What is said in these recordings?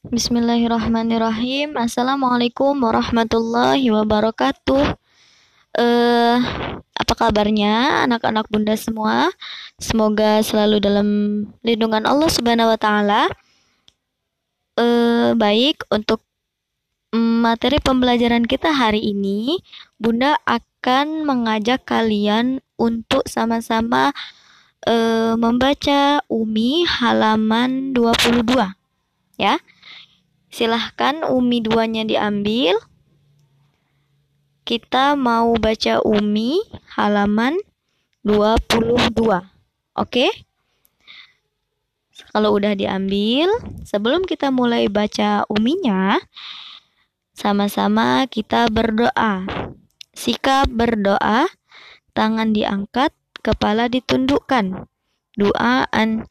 Bismillahirrahmanirrahim. Assalamualaikum warahmatullahi wabarakatuh. Uh, apa kabarnya anak-anak bunda semua? Semoga selalu dalam lindungan Allah Subhanahu wa taala. Uh, baik, untuk materi pembelajaran kita hari ini, Bunda akan mengajak kalian untuk sama-sama uh, membaca Umi halaman 22 ya. Silahkan Umi duanya diambil. Kita mau baca Umi halaman 22. Oke? Kalau udah diambil, sebelum kita mulai baca Uminya, sama-sama kita berdoa. Sikap berdoa, tangan diangkat, kepala ditundukkan. Doaan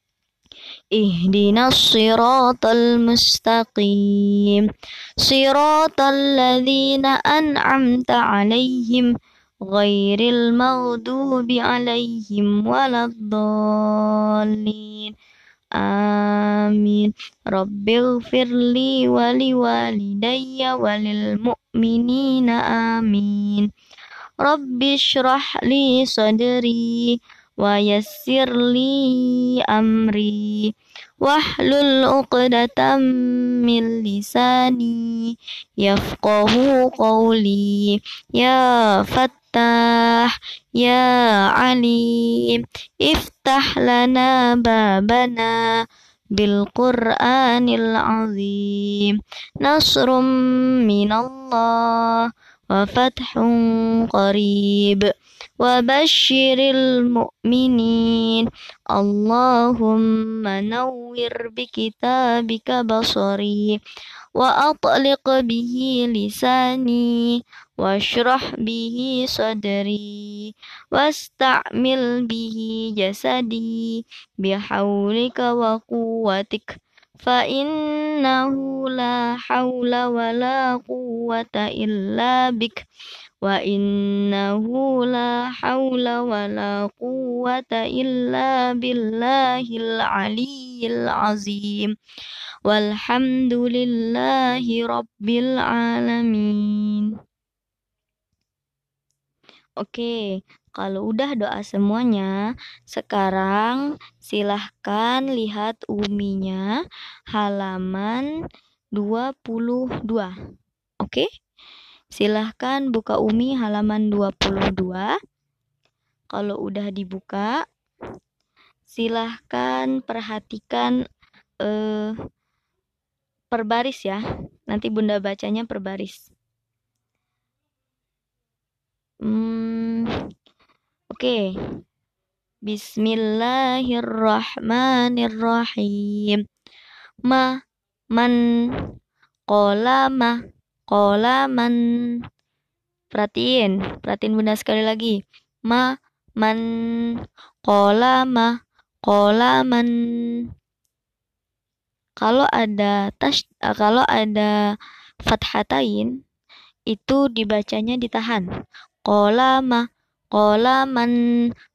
اهدنا الصراط المستقيم. صراط الذين أنعمت عليهم غير المغضوب عليهم ولا الضالين. آمين. رب اغفر لي ولوالدي وللمؤمنين. آمين. رب اشرح لي صدري. wa yassir li amri. Wahlul 'uqdatam min lisani yafqahu qawli. Ya fattah ya alim iftah lana babana bil qur'anil azim. Nasrum minallah. وفتح قريب وبشر المؤمنين اللهم نور بكتابك بصري وأطلق به لساني واشرح به صدري واستعمل به جسدي بحولك وقوتك فإنه لا حول ولا قوة إلا بك وإنه لا حول ولا قوة إلا بالله العلي العظيم والحمد لله رب العالمين. Oke, kalau udah doa semuanya, sekarang silahkan lihat uminya halaman 22. Oke? Silahkan buka Umi halaman 22. Kalau udah dibuka, silahkan perhatikan eh, per baris ya. Nanti Bunda bacanya per baris. Hmm, Oke. Bismillahirrahmanirrahim. Ma man qolama man perhatiin perhatiin bunda sekali lagi ma man kolama man kalau ada tas kalau ada fathatain itu dibacanya ditahan kolama man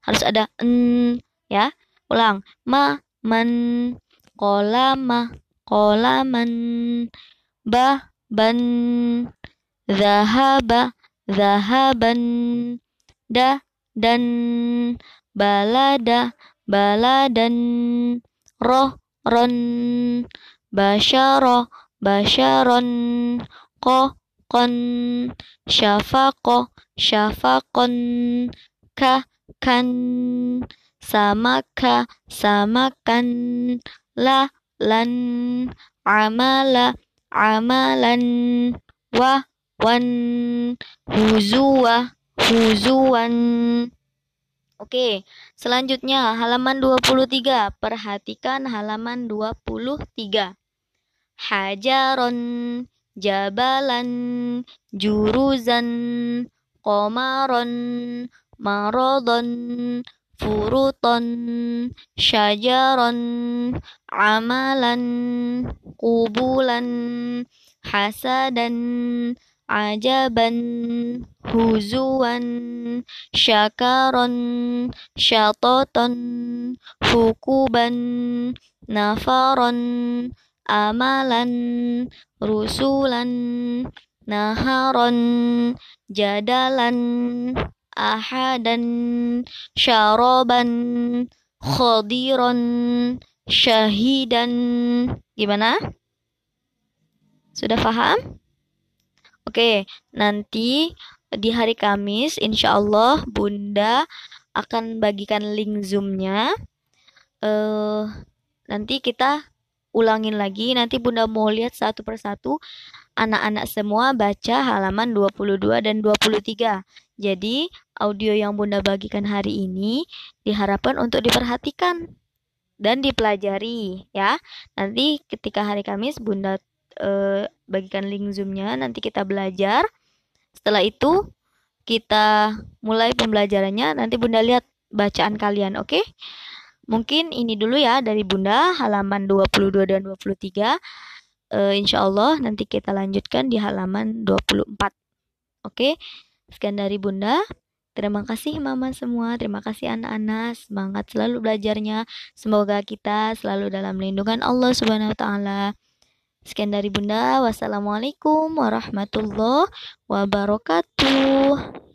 harus ada n ya. Ulang. Ma man. Kolama man. Ba ban. Zahaba zahaban da dan. Balada baladan. Roh ron. Basyaro basyaron ko kon syafaqo syafaqon ka kan samaka samakan la lan amala amalan wa wan huzuwa huzuwan Oke, selanjutnya halaman 23. Perhatikan halaman 23. Hajaron jabalan juruzan qamaran maradon furuton syajaron amalan kubulan hasadan ajaban huzuan syakaron syatoton hukuban nafaron amalan rusulan naharon jadalan ahadan syaraban khadiran syahidan. Gimana? Sudah paham? Oke, nanti di hari Kamis, insya Allah Bunda akan bagikan link Zoom-nya. Uh, nanti kita ulangin lagi. Nanti Bunda mau lihat satu persatu anak-anak semua baca halaman 22 dan 23. Jadi, audio yang Bunda bagikan hari ini diharapkan untuk diperhatikan dan dipelajari ya. Nanti ketika hari Kamis Bunda uh, bagikan link zoomnya nanti kita belajar setelah itu kita mulai pembelajarannya nanti bunda lihat bacaan kalian oke okay? Mungkin ini dulu ya dari bunda halaman 22 dan 23 uh, insya Allah nanti kita lanjutkan di halaman 24 oke sekian dari bunda Terima kasih mama semua, terima kasih anak-anak, semangat selalu belajarnya. Semoga kita selalu dalam lindungan Allah Subhanahu wa taala. Sekian dari Bunda. Wassalamualaikum warahmatullahi wabarakatuh.